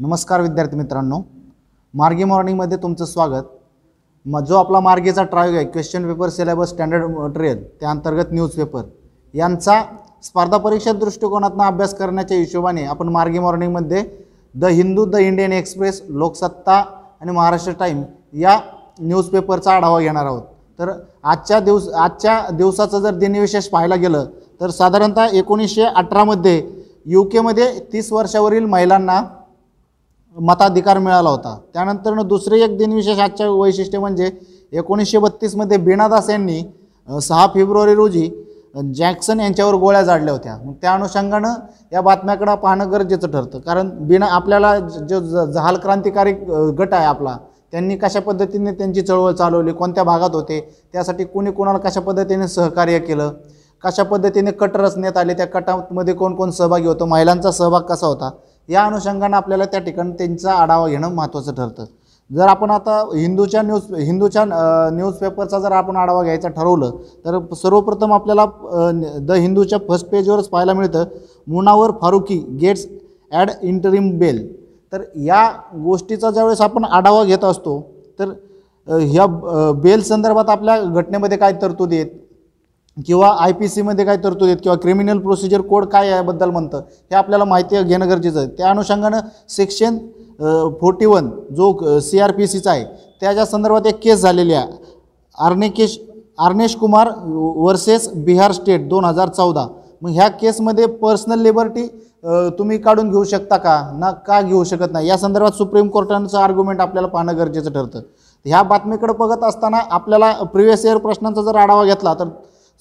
नमस्कार विद्यार्थी मित्रांनो. मार्गी मॉर्निंगमध्ये तुमचं स्वागत. मग जो आपला मार्गेचा ट्रायोग आहे question paper syllabus standard material त्या अंतर्गत न्यूजपेपर यांचा स्पर्धा परीक्षा दृष्टिकोनातून अभ्यास करण्याच्या हिशोबाने आपण मार्गी मॉर्निंगमध्ये the Hindu the Indian Express Loksatta आणि महाराष्ट्र टाईम या न्यूजपेपरचा आढावा घेणार आहोत. तर आजच्या दिवस आजच्या दिवसाचं जर दिनविशेष पाहायला गेलं तर साधारणतः एकोणीसशे अठरामध्ये यू केमध्ये तीस वर्षावरील महिलांना मताधिकार मिळाला होता. त्यानंतरनं दुसरे एक दिनविशेष आजच्या वैशिष्ट्य म्हणजे एकोणीसशे बत्तीसमध्ये बीनादास यांनी सहा फेब्रुवारी रोजी जॅक्सन यांच्यावर गोळ्या जाडल्या होत्या. मग त्या अनुषंगानं या बातम्याकडं पाहणं गरजेचं ठरतं. कारण बिना आपल्याला जो ज- जहाल क्रांतिकारी गट आहे आपला त्यांनी कशा पद्धतीने त्यांची चळवळ चालवली कोणत्या भागात होते त्यासाठी कोणी कोणाला कशा पद्धतीने सहकार्य केलं कशा पद्धतीने कट रचण्यात आले त्या कटामध्ये कोण कोण सहभागी होतो महिलांचा सहभाग कसा होता या अनुषंगानं आपल्याला त्या ठिकाणी त्यांचा आढावा घेणं महत्त्वाचं ठरतं. जर आपण आता हिंदूच्या न्यूज हिंदूच्या न्यूजपेपरचा जर आपण आढावा घ्यायचा ठरवलं तर सर्वप्रथम आपल्याला द हिंदूच्या फर्स्ट पेजवरच पाहायला मिळतं Munawar Faruqui gets ad interim bail. तर या गोष्टीचा ज्यावेळेस आपण आढावा घेत असतो तर ह्या बेल संदर्भात आपल्या घटनेमध्ये काय तरतुदी आहेत? किंवा आय पी सीमध्ये काय तरतूद आहेत किंवा क्रिमिनल प्रोसिजर कोड काय याबद्दल म्हणतं हे आपल्याला माहिती घेणं गरजेचं आहे. त्या अनुषंगानं सेक्शन फोर्टी वन जो सी आर पी सीचा आहे त्याच्या संदर्भात एक केस झालेली आहे. आर्नेकेश आर्नेश कुमार वर्सेस बिहार स्टेट दोन हजार चौदा. मग ह्या केसमध्ये पर्सनल लिबर्टी तुम्ही काढून घेऊ शकता का? ना का घेऊ शकत नाही? या संदर्भात सुप्रीम कोर्टाचं आर्ग्युमेंट आपल्याला पाहणं गरजेचं ठरतं. ह्या बातमीकडे बघत असताना आपल्याला प्रिव्हियस इयर प्रश्नांचा जर आढावा घेतला तर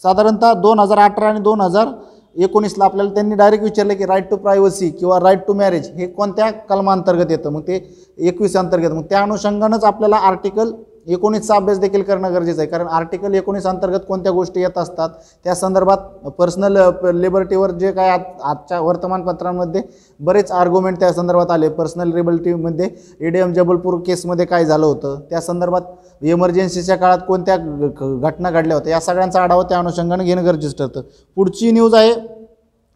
साधारणतः दोन हजार अठरा आणि दोन हजार एकोणीसला आपल्याला त्यांनी डायरेक्ट विचारलं की राईट टू प्रायव्हसी किंवा राईट टू मॅरेज हे कोणत्या कलमांतर्गत येतं? मग ते एकवीस अंतर्गत. मग त्या अनुषंगानंच आपल्याला आर्टिकल एकोणीसचा अभ्यास देखील करणं गरजेचं आहे. कारण आर्टिकल एकोणीस अंतर्गत कोणत्या गोष्टी येत असतात त्या संदर्भात पर्सनल लिबर्टीवर जे काय आज आजच्या वर्तमानपत्रांमध्ये बरेच आर्ग्युमेंट त्या संदर्भात आले. पर्सनल लिबर्टीमध्ये एम जबलपूर केसमध्ये काय झालं होतं त्या संदर्भात इमर्जन्सीच्या काळात कोणत्या घ- घटना घडल्या होत्या या सगळ्यांचा आढावा त्या अनुषंगानं घेणं गरजेचं ठरतं. पुढची न्यूज आहे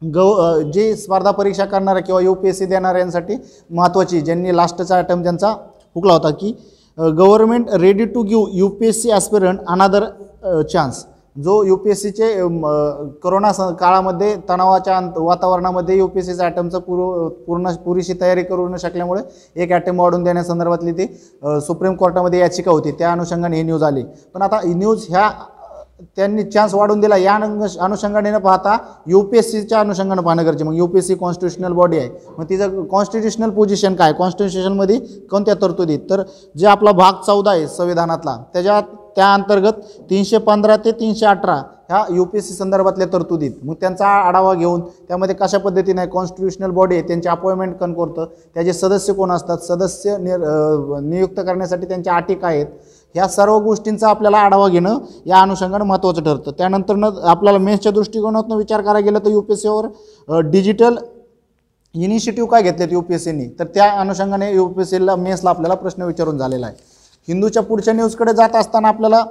गव जी जे स्पर्धा परीक्षा करणाऱ्या किंवा यू पी एस सी देणाऱ्यांसाठी महत्त्वाची ज्यांनी लास्टचा आयटम ज्यांचा हुकला होता की government ready to give U P S C aspirant another chance जो यू पी एस सीचे करोना स काळामध्ये तणावाच्या अंत वातावरणामध्ये यू पी एस सीचा ॲटमचं पूर्व पूर्ण पुरेशी तयारी करू न शकल्यामुळे एक ॲटम वाढून देण्यासंदर्भातली ती सुप्रीम कोर्टामध्ये याचिका होती. त्या अनुषंगाने ही न्यूज आली. पण आता ही न्यूज ह्या त्यांनी चान्स वाढून दिला. या अनुषंगाने न पाहता यू पी एस सीच्या अनुषंगानं पाहणं गरजे मग U P S C constitutional body आहे. मग तिचं कॉन्स्टिट्युशनल पोझिशन काय? कॉन्स्टिट्युशनमध्ये कोणत्या तरतुदीत तर जे आपला भाग चौदा आहे संविधानातला त्याच्यात त्या अंतर्गत तीनशे पंधरा ते तीनशे अठरा ह्या यू पी एस सी संदर्भातल्या तरतुदीत मग त्यांचा आढावा घेऊन त्यामध्ये कशा पद्धतीने कॉन्स्टिट्युशनल बॉडी आहे. त्यांची अपॉइंटमेंट कोण करतं? त्याचे सदस्य कोण असतात? सदस्य निर नियुक्त करण्यासाठी त्यांच्या अटी काय आहेत. ह्या सर्व गोष्टींचा आपल्याला आढावा घेणं या अनुषंगानं महत्त्वाचं ठरतं. त्यानंतरनं आपल्याला मेन्सच्या दृष्टिकोनातून विचार करायला गेलं तर यू पी एस सीवर डिजिटल इनिशिएटिव्ह काय घेतलेत यू पी एस सीनी तर त्या अनुषंगाने यू पी एस सीला मेन्सला आपल्याला प्रश्न विचारून झालेला आहे. हिंदूच्या पुढच्या न्यूजकडे जात असताना आपल्याला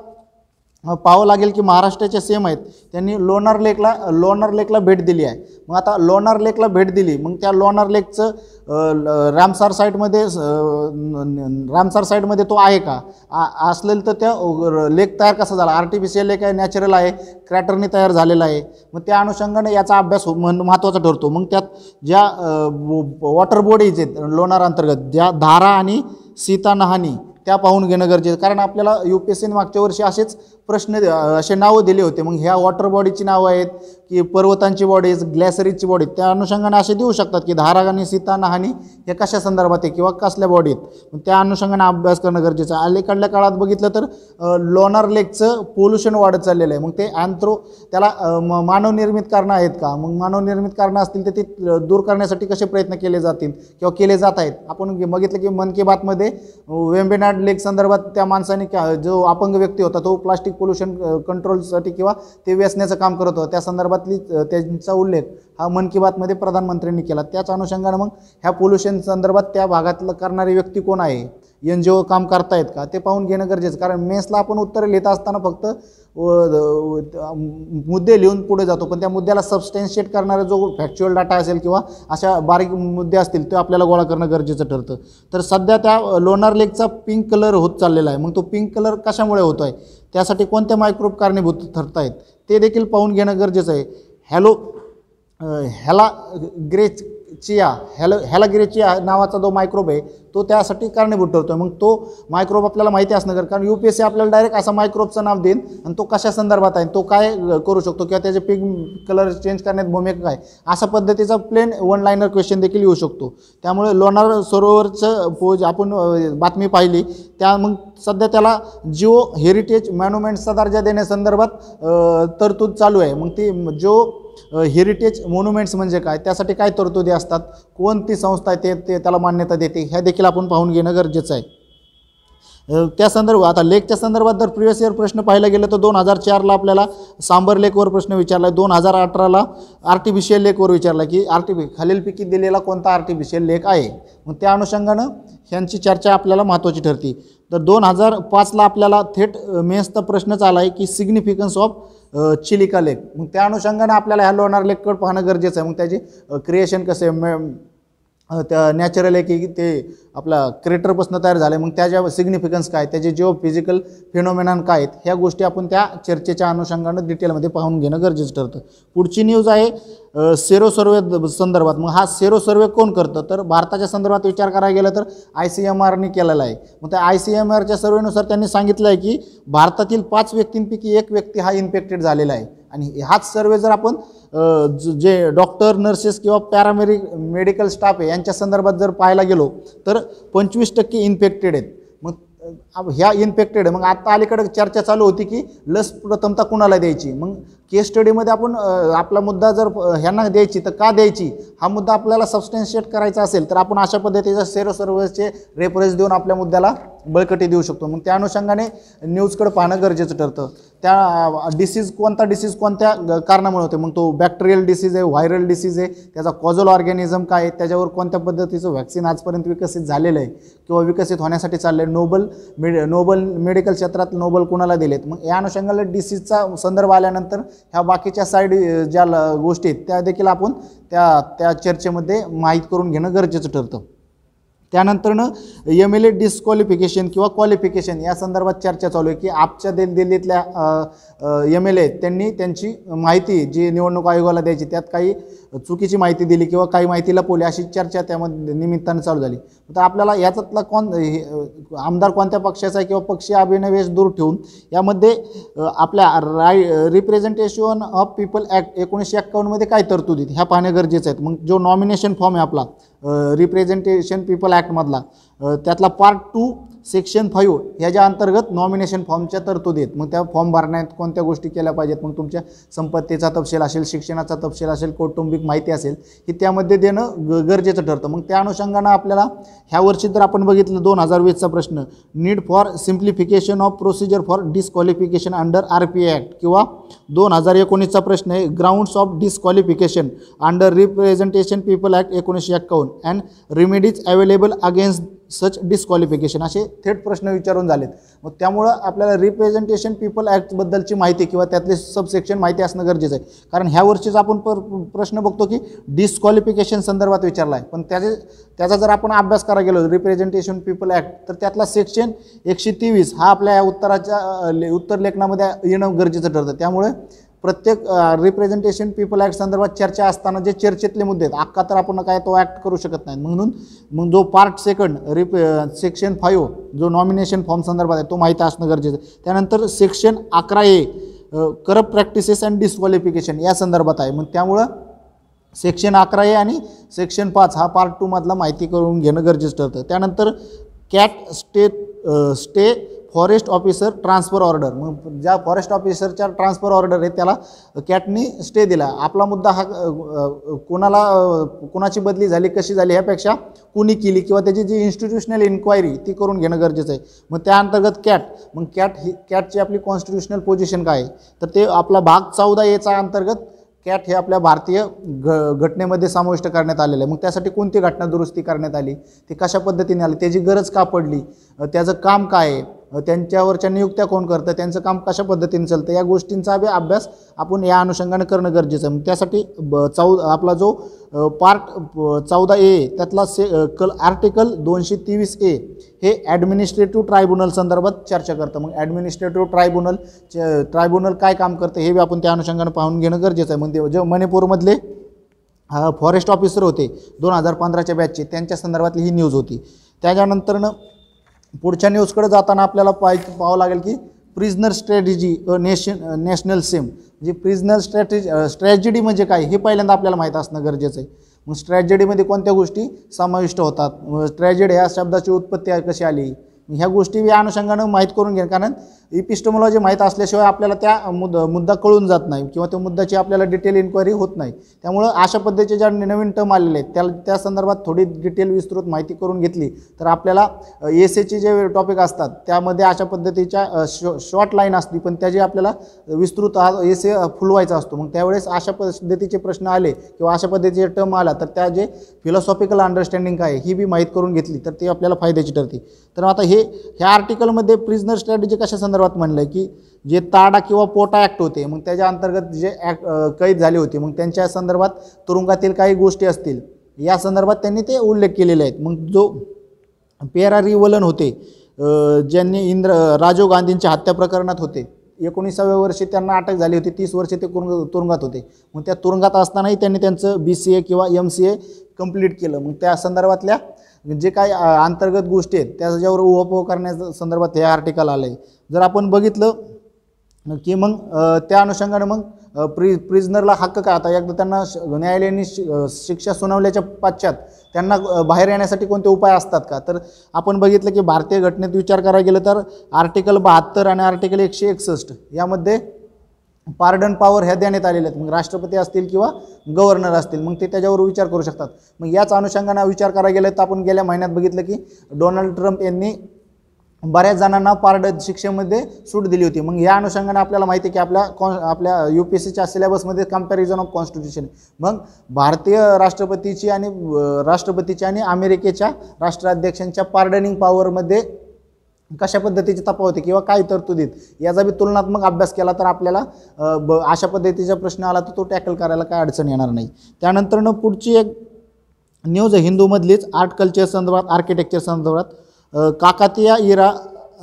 पाहावं लागेल की महाराष्ट्राचे सेम आहेत. त्यांनी लोणार लेकला लोणार लेकला भेट दिली आहे. मग आता लोणार लेकला भेट दिली मग त्या लोणार लेकचं ल- रामसार साईटमध्ये रामसार साईडमध्ये तो आहे का? आ- असलेलं तर त्या लेक तयार कसा झाला? आर्टिफिशियल लेक आहे नॅचरल आहे क्रॅटरने तयार झालेला आहे. मग त्या अनुषंगाने याचा अभ्यास हो, म्हण महत्त्वाचा ठरतो. मग त्यात ज्या वॉटर बॉडीज आहेत लोणार अंतर्गत ज्या धारा आणि सीता नहानी त्या पाहून घेणं गरजेचं कारण आपल्याला यू पी एस सीने मागच्या वर्षी असेच प्रश्न असे नावं दिले होते. मग ह्या वॉटर बॉडीची नावं आहेत की पर्वतांची बॉडीज ग्लॅसरीची बॉडी त्या अनुषंगाने असे देऊ शकतात की धारा आणि सीता नहानी हे कशा संदर्भात आहे किंवा कसल्या बॉडीत आहेत. त्या अनुषंगाने अभ्यास करणं गरजेचं आहे. अलीकडल्या काळात बघितलं तर लोणार लेकचं पोल्युशन वाढत चाललेलं आहे. मग ते अँथ्रो त्याला म- मानवनिर्मित कारणं आहेत का? मग मानवनिर्मित कारणं असतील तर ती दूर करण्यासाठी कसे प्रयत्न केले जातील किंवा केले जात आहेत? आपण बघितलं की मन की बातमध्ये वेम्बेनाड वेंबेनाड लेक संदर्भात त्या माणसाने जो अपंग व्यक्ती होता तो प्लास्टिक पोल्युशन कंट्रोलसाठी किंवा ते वेचण्याचं काम करत होतं. त्या संदर्भातली त्यांचा उल्लेख हा मन की बातमध्ये प्रधानमंत्र्यांनी केला. त्याच अनुषंगानं मग ह्या पोल्युशन संदर्भात त्या भागातलं करणारी व्यक्ती कोण आहे? एन जी ओ काम करतायत का? ते पाहून घेणं गरजेचं कारण मेन्सला आपण उत्तरं लिहित असताना फक्त व- मुद्दे लिहून पुढे जातो. पण त्या मुद्द्याला सबस्टॅन्शिएट करणारा जो फॅक्च्युअल डाटा असेल किंवा अशा बारीक मुद्दे असतील ते आपल्याला गोळा करणं गरजेचं ठरतं. तर सध्या त्या लोणार लेकचा पिंक कलर होत चाललेला आहे. मग तो पिंक कलर कशामुळे होतो आहे त्यासाठी कोणत्या मायक्रोब कारणीभूत ठरत आहेत ते देखील पाहून घेणं गरजेचं आहे. हॅलो ह्याला चिया हॅल ह्याला नावाचा जो मायक्रोब आहे तो त्यासाठी कारणीभूत ठरतो मग तो मायक्रोब आपल्याला माहिती असणं गरजेचं कारण यू पी एस सी आपल्याला डायरेक्ट असा मायक्रोबचं नाव देईन आणि तो कशा संदर्भात आहे तो काय करू शकतो किंवा त्याचे पिग कलर चेंज करण्यात भूमिका काय अशा पद्धतीचा प्लेन वन लाईनर क्वेश्चन देखील येऊ शकतो. त्यामुळे लोणार सरोवरचं पोज आपण बातमी पाहिली. त्या मग सध्या त्याला जिओ हेरिटेज मॅन्युमेंटचा दर्जा देण्यासंदर्भात तरतूद चालू आहे. मग ती जो हेरिटेज मोन्युमेंट्स म्हणजे काय? त्यासाठी काय तरतुदी असतात? कोणती संस्था आहे ते ते त्याला मान्यता देते? ह्या देखील आपण पाहून घेणं गरजेचं आहे. त्या संदर्भात आता लेकच्या संदर्भात जर प्रिव्हियस इयर प्रश्न पाहायला गेलं तर दोन हजार चारला आपल्याला सांबर लेकवर प्रश्न विचारला. आहे दोन हजार अठराला आर्टिफिशियल लेकवर विचारला की आर्टिफि खालीलपैकी दिलेला कोणता आर्टिफिशियल लेक आहे? मग त्या अनुषंगानं ह्यांची चर्चा आपल्याला महत्त्वाची ठरते. तर दोन हजार पाचला आपल्याला थेट मेन्सचा प्रश्नच आला आहे की सिग्निफिकन्स ऑफ चिलिका लेक. मग त्या अनुषंगानं आपल्याला ह्या लोणार लेककडे पाहणं गरजेचं आहे. मग त्याचे क्रिएशन कसं आहे? मे- त्या नॅचरल आहे की ते आपला क्रेटरपासून तयार झालं आहे मग त्याच्या सिग्निफिकन्स काय? त्याचे जिओ फिजिकल फिनोमेनॉन काय आहेत? ह्या गोष्टी आपण त्या चर्चेच्या अनुषंगानं डिटेलमध्ये पाहून घेणं गरजेचं ठरतं. पुढची न्यूज आहे सेरो सर्वे संदर्भात. मग हा सेरो सर्वे कोण करतं? तर भारताच्या संदर्भात विचार करायला गेलं तर आय सी एम आरने केलेला आहे. मग त्या आय सी एम आरच्या सर्वेनुसार त्यांनी सांगितलं आहे की भारतातील पाच व्यक्तींपैकी एक व्यक्ती हा इन्फेक्टेड झालेला आहे. आणि हाच सर्वे जर आपण ज- जे डॉक्टर नर्सेस किंवा पॅरामेडिक मेडिकल स्टाफ आहे यांच्या संदर्भात जर पाहायला गेलो तर पंचवीस टक्के इन्फेक्टेड आहेत. ह्या इन्फेक्टेड मग आता अलीकडे चर्चा चालू होती की लस प्रथमता कुणाला द्यायची? मग केस स्टडीमध्ये आपण आपला मुद्दा जर ह्यांना द्यायची तर का द्यायची? हा मुद्दा आपल्याला सबस्टॅन्शिएट करायचा असेल तर आपण अशा पद्धतीचा सेरो सर्व्हचे रेफरन्स देऊन आपल्या मुद्द्याला बळकटी देऊ शकतो. मग त्या अनुषंगाने न्यूजकडे पाहणं गरजेचं ठरतं. त्या डिसीज कोणता डिसीज कोणत्या कारणामुळे होते मग तो बॅक्टेरियल डिसीज आहे व्हायरल डिसीज आहे त्याचा कॉजल ऑर्गॅनिझम काय आहे? त्याच्यावर कोणत्या पद्धतीचं व्हॅक्सिन आजपर्यंत विकसित झालेलं आहे? किंवा विकसित होण्यासाठी चाललं आहे नोबल मेड नोबल मेडिकल क्षेत्रात नोबल कुणाला दिलेत? मग या अनुषंगाला डिसीजचा संदर्भ आल्यानंतर ह्या बाकीच्या साईड ज्या ल- गोष्टी आहेत त्या देखील आपण त्या त्या चर्चेमध्ये माहीत करून घेणं गरजेचं ठरतं. त्यानंतरनं एम एल ए डिस्क्वालिफिकेशन किंवा क्वालिफिकेशन या संदर्भात चर्चा चालू आहे की आपच्या दिल दिल्लीतल्या एम एल ए त्यांनी त्यांची माहिती जी निवडणूक आयोगाला द्यायची त्यात काही चुकीची माहिती दिली किंवा काही माहितीला पोली अशी चर्चा त्यामध्ये निमित्तानं चालू झाली. तर आपल्याला याच्यातला कोण हे, आमदार कोणत्या पक्षाचा आहे किंवा पक्षीय अभिनवेश दूर ठेवून यामध्ये आपल्या राय रिप्रेझेंटेशन ऑफ पीपल ॲक्ट एकोणीसशे एक्कावन्नमध्ये काय तरतुदी ह्या पाहणं गरजेचं आहे मग जो नॉमिनेशन फॉर्म आहे आपला रिप्रेझेंटेशन पीपल ॲक्टमधला त्यातला पार्ट टू सेक्शन फाईव्ह ह्याच्या अंतर्गत नॉमिनेशन फॉर्मच्या तरतुदी आहेत. मग त्या फॉर्म भरण्यात कोणत्या गोष्टी केल्या पाहिजेत? मग तुमच्या संपत्तीचा तपशील असेल शिक्षणाचा तपशील असेल कौटुंबिक माहिती असेल ही त्यामध्ये देणं ग गरजेचं ठरतं. मग त्या अनुषंगानं आपल्याला ह्या वर्षी जर आपण बघितलं दोन हजार वीसचा प्रश्न. Need for simplification of procedure for disqualification under R P act किंवा दोन हजार एकोणीसचा प्रश्न आहे grounds of disqualification under representation people act एकोणीसशे एक्कावन्न and remedies available against such disqualification असे थेट प्रश्न विचारून झालेत. मग त्यामुळं आपल्याला रिप्रेझेंटेशन पीपल ॲक्टबद्दलची माहिती किंवा त्यातले सबसेक्शन माहिती असणं गरजेचं आहे. कारण ह्या वर्षीच आपण पर प्रश्न बघतो की डिस्क्वालिफिकेशन संदर्भात विचारला आहे. पण त्याचे त्याचा जर आपण अभ्यास करायला गेलो रिप्रेझेंटेशन पीपल ॲक्ट तर त्यातला सेक्शन एकशे तेवीस हा आपल्या या उत्तराच्या ले- उत्तर लेखनामध्ये येणं गरजेचं ठरतं. त्यामुळे प्रत्येक रिप्रेझेंटेशन पीपल ॲक्ट संदर्भात चर्चा असताना जे चर्चेतले मुद्दे आहेत अक्का तर आपण काय तो ॲक्ट करू शकत नाही. म्हणून मग जो part second rep section five जो नॉमिनेशन फॉर्म संदर्भात आहे तो माहिती असणं गरजेचं आहे. त्यानंतर सेक्शन अकरा A corrupt practices and disqualification या संदर्भात आहे. मग त्यामुळं सेक्शन अकरा ए आणि सेक्शन पाच हा पार्ट टूमधला माहिती करून घेणं गरजेचं ठरतं. त्यानंतर CAT stay stay forest officer transfer order. मग ज्या फॉरेस्ट ऑफिसरच्या ट्रान्सफर ऑर्डर आहे त्याला कॅटनी स्टे दिला. आपला मुद्दा हा कोणाला कोणाची बदली झाली कशी झाली ह्यापेक्षा कुणी केली किंवा त्याची जी इन्स्टिट्यूशनल इन्क्वायरी ती करून घेणं गरजेचं आहे. मग त्या अंतर्गत कॅट. मग कॅट ही कॅटची आपली कॉन्स्टिट्युशनल पोझिशन काय आहे? तर ते आपला भाग चौदा याचा अंतर्गत कॅट हे आपल्या भारतीय घ घटनेमध्ये समाविष्ट करण्यात आलेलं आहे. मग त्यासाठी कोणती घटना दुरुस्ती करण्यात आली? ती कशा पद्धतीने आली? त्याची गरज का पडली? त्याचं काम काय आहे? त्यांच्यावरच्या नियुक्त्या कोण करतं त्यांचं काम कशा पद्धतीने चालतं या गोष्टींचा बी अभ्यास आपण या अनुषंगाने करणं गरजेचं आहे. मग त्यासाठी ब चौ आपला जो पार्ट चौदा ए त्यातला से कल आर्टिकल दोनशे तेवीस ए हे ॲडमिनिस्ट्रेटिव्ह ट्रायब्युनल संदर्भात चर्चा करतं. मग ॲडमिनिस्ट्रेटिव्ह ट्रायब्युनल ट्रायब्युनल काय काम करतं हे बी आपण त्या अनुषंगाने पाहून घेणं गरजेचं आहे. मग ते- जे मणिपूरमधले फॉरेस्ट ऑफिसर होते दोन हजार पंधराच्या बॅचचे त्यांच्या संदर्भातली ही न्यूज होती. त्याच्यानंतरनं पुढच्या न्यूजकडे जाताना आपल्याला पाय पाहावं लागेल की prisoner strategy uh nation national same म्हणजे प्रिझनर स्ट्रॅटेजी स्ट्रॅटेजी म्हणजे काय हे पहिल्यांदा आपल्याला माहीत असणं गरजेचं आहे. मग स्ट्रॅजेडीमध्ये कोणत्या गोष्टी समाविष्ट होतात? स्ट्रॅजेडी ह्या शब्दाची उत्पत्ती कशी आली? ह्या गोष्टी या अनुषंगानं माहीत करून घे कारण इपिस्टमॉलॉजी माहीत असल्याशिवाय आपल्याला त्या मुद मुद्दा कळून जात नाही किंवा त्या मुद्द्याची आपल्याला डिटेल इन्क्वायरी होत नाही. त्यामुळं अशा पद्धतीचे ज्या नवीन टर्म आलेले आहेत त्या त्या संदर्भात थोडी डिटेल विस्तृत माहिती करून घेतली तर आपल्याला एस एचे जे टॉपिक असतात त्यामध्ये अशा पद्धतीच्या शॉ शॉर्ट लाईन असते पण त्याची आपल्याला विस्तृत एस ए फुलवायचा असतो. मग त्यावेळेस अशा पद्धतीचे प्रश्न आले किंवा अशा पद्धतीचे टर्म आला तर त्या जे फिलॉसॉफिकल अंडरस्टँडिंग काय आहे, ही बी माहीत करून घेतली तर ते आपल्याला फायद्याची ठरते. तर आता हे ह्या आर्टिकलमध्ये प्रिझनर स्ट्रॅटेजी कशा संदर्भात म्हणलं की जे ताडा किंवा पोटा ॲक्ट होते मग त्याच्या अंतर्गत जे ॲक्ट कैद झाले होते मग त्यांच्या संदर्भात तुरुंगातील काही गोष्टी असतील या संदर्भात त्यांनी ते उल्लेख केलेले आहेत. मग जो पेरा रिवलन होते ज्यांनी इंद्र राजीव गांधींच्या हत्या प्रकरणात होते एकोणीसाव्या वर्षी त्यांना अटक झाली होती. तीस वर्षे ते तुरुंग तुरुंगात होते. मग त्या तुरुंगात असतानाही त्यांनी त्यांचं बी सी ए किंवा एम सी ए कंप्लीट केलं. मग त्या संदर्भातल्या जे काही अंतर्गत गोष्टी आहेत त्याच्यावर उहापोह करण्याच्या संदर्भात हे आर्टिकल आलं आहे जर आपण बघितलं की मग त्या अनुषंगाने मग प्रि प्रिझनरला हक्क काय? आता एकदा त्यांना श- न्यायालयाने शि शिक्षा सुनावल्याच्या पश्चात त्यांना बाहेर येण्यासाठी कोणते उपाय असतात का? तर आपण बघितलं की भारतीय घटनेत विचार करायला गेलं तर आर्टिकल बहात्तर आणि आर्टिकल एकशे एकसष्ट यामध्ये पार्डन पॉवर ह्या देण्यात आलेल्या आहेत. मग राष्ट्रपती असतील किंवा गव्हर्नर असतील मग ते त्याच्यावर विचार करू शकतात. मग याच अनुषंगाने विचार करायला गेलं तर आपण गेल्या महिन्यात बघितलं की डोनाल्ड ट्रम्प यांनी बऱ्याच जणांना पारड शिक्षेमध्ये सूट दिली होती. मग या अनुषंगाने आपल्याला माहिती आहे की आपल्या कॉन आपल्या यू पी एस सीच्या सिलेबसमध्ये कंपॅरिझन ऑफ कॉन्स्टिट्यूशन मग भारतीय राष्ट्रपतीची आणि राष्ट्रपतीची आणि अमेरिकेच्या राष्ट्राध्यक्षांच्या पार्डनिंग पॉवरमध्ये कशा पद्धतीची तपावती किंवा काय तरतुदीत याचा बी तुलनात्मक अभ्यास केला तर आपल्याला ब अशा पद्धतीचा प्रश्न आला तर तो टॅकल करायला काय अडचण येणार नाही. त्यानंतरनं पुढची एक न्यूज हिंदूमधलीच आर्ट कल्चर संदर्भात आर्किटेक्चर संदर्भात. काकातिया इरा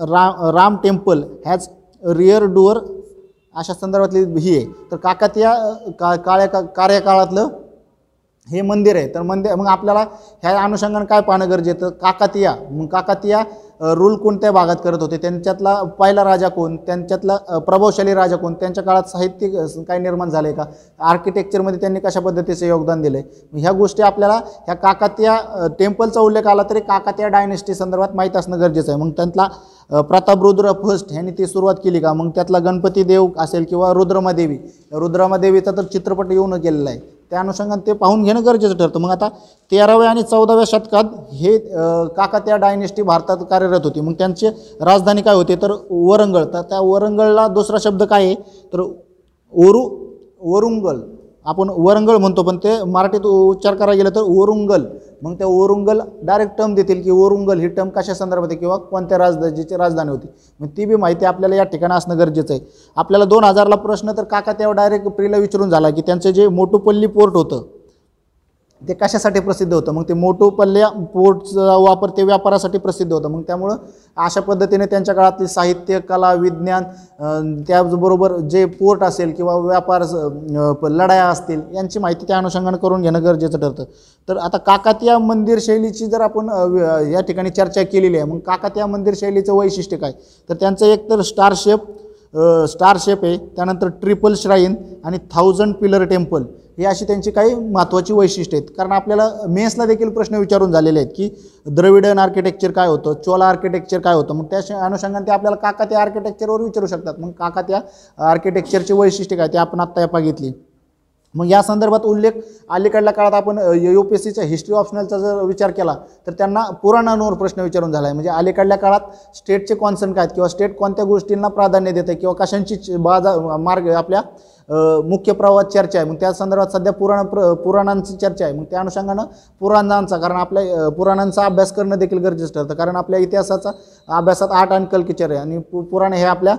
रा Ram temple has rear door अशा संदर्भातली ही आहे. तर काकातिया का काळ्या का कार्यकाळातलं हे मंदिर आहे. तर मंदिर मग आपल्याला ह्या अनुषंगाने काय पाहणं गरजेचं? काकातिया. मग काकातिया रूल कोणत्या भागात करत होते? त्यांच्यातला पहिला राजा कोण? त्यांच्यातला प्रभावशाली राजा कोण? त्यांच्या काळात साहित्य काय निर्माण झालं आहे का आर्किटेक्चरमध्ये त्यांनी कशा पद्धतीचं योगदान दिलं आहे ह्या गोष्टी आपल्याला ह्या काकातिया टेम्पलचा उल्लेख आला तरी काकातिया डायनेस्टी संदर्भात माहीत असणं गरजेचं आहे. मग त्यांतला प्रताप प्रतापरुद्र फर्स्ट ह्यांनी ती सुरुवात केली का? मग त्यातला गणपती देव असेल किंवा रुद्रमादेवी. रुद्रमादेवीचा तर चित्रपट येऊन गेलेला आहे. त्या अनुषंगाने ते पाहून घेणं गरजेचं ठरतं. मग आता तेराव्या आणि चौदाव्या शतकात हे काका काकात्या डायनेस्टी भारतात कार्यरत होती. मग त्यांचे राजधानी काय होते? तर वरंगळ. तर त्या वरंगळला दुसरा शब्द काय आहे? तर ओरू वरुंगल. आपण वरंगळ म्हणतो पण ते मराठीत उच्चार करायला गेलं तर ओरुंगल मग त्या ओरुंगल डायरेक्ट टर्म देतील की ओरुंगल ही टर्म कशा संदर्भात आहे किंवा कोणत्या राजधानीची राजधानी होती? मग ती बी माहिती आपल्याला या ठिकाणी असणं गरजेचं आहे. आपल्याला दोन हजारला प्रश्न तर काका तेव्हा डायरेक्ट प्रीला विचारून झाला की त्यांचं जे मोटुपल्ली पोर्ट होतं ते कशासाठी प्रसिद्ध होतं? मग ते मोटोपल्ल्या पोर्टचा वापर ते व्यापारासाठी प्रसिद्ध होतं. मग त्यामुळं अशा पद्धतीने त्यांच्या काळातली साहित्य कला विज्ञान त्याचबरोबर जे पोर्ट असेल किंवा व्यापार लढाया असतील यांची माहिती त्या अनुषंगाने करून घेणं गरजेचं ठरतं. तर आता काकातिया मंदिर शैलीची जर आपण या ठिकाणी चर्चा केलेली आहे मग काकातिया मंदिर शैलीचं वैशिष्ट्य काय? तर त्यांचं एक तर स्टार शेप स्टार शेप आहे त्यानंतर ट्रिपल श्राईन आणि थाउजंड पिलर टेम्पल. हे अशी त्यांची काही महत्त्वाची वैशिष्ट्य आहेत. कारण आपल्याला मेन्सला देखील प्रश्न विचारून झालेले आहेत की द्रविडन आर्किटेक्चर काय होतं? चोला आर्किटेक्चर काय होतं? मग त्या श- अनुषंगाने ते आपल्याला काका त्या आर्किटेक्चरवर विचारू शकतात. मग काका त्या आर्किटेक्चरची वैशिष्ट्य काय? ते आपण आत्ता बघितली मग या संदर्भात उल्लेख अलीकडल्या काळात आपण यू पी एस सीच्या हिस्ट्री ऑप्शनलचा जर विचार केला तर त्यांना पुराणांवर प्रश्न विचारून झाला आहे म्हणजे अलीकडल्या काळात स्टेटचे कॉन्सर्न काय आहेत? किंवा स्टेट कोणत्या गोष्टींना प्राधान्य देतं किंवा कशांची बाजार बाजा मार्ग आपल्या मुख्य प्रवाहात चर्चा आहे. मग त्या संदर्भात सध्या पुराण प्र पुराणांची चर्चा आहे. मग त्या अनुषंगानं पुराणांचा कारण आपल्या पुराणांचा अभ्यास करणं देखील गरजेचं ठरतं. कारण आपल्या इतिहासाचा अभ्यासात आठ आणि कल्किचर आहे. आणि पु पुराण हे आपल्या